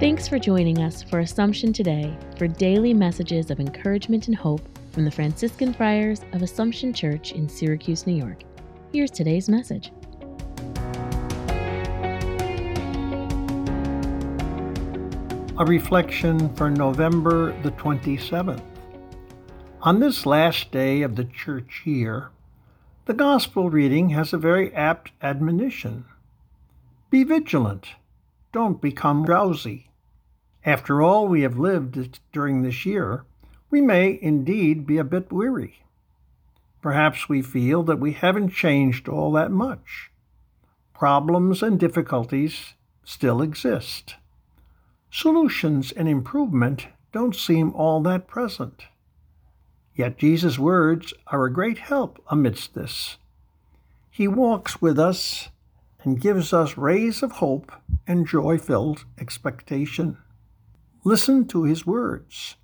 Thanks for joining us for Assumption Today for daily messages of encouragement and hope from the Franciscan Friars of Assumption Church in Syracuse, New York. Here's today's message. A reflection for November the 27th. On this last day of the church year, the Gospel reading has a very apt admonition Be vigilant, don't become drowsy. After all we have lived during this year, we may indeed be a bit weary. Perhaps we feel that we haven't changed all that much. Problems and difficulties still exist. Solutions and improvement don't seem all that present. Yet Jesus' words are a great help amidst this. He walks with us and gives us rays of hope and joy filled expectation. Listen to his words.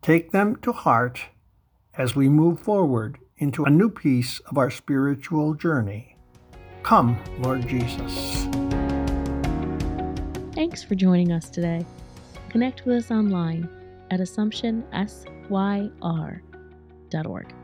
Take them to heart as we move forward into a new piece of our spiritual journey. Come, Lord Jesus. Thanks for joining us today. Connect with us online at AssumptionSYR.org.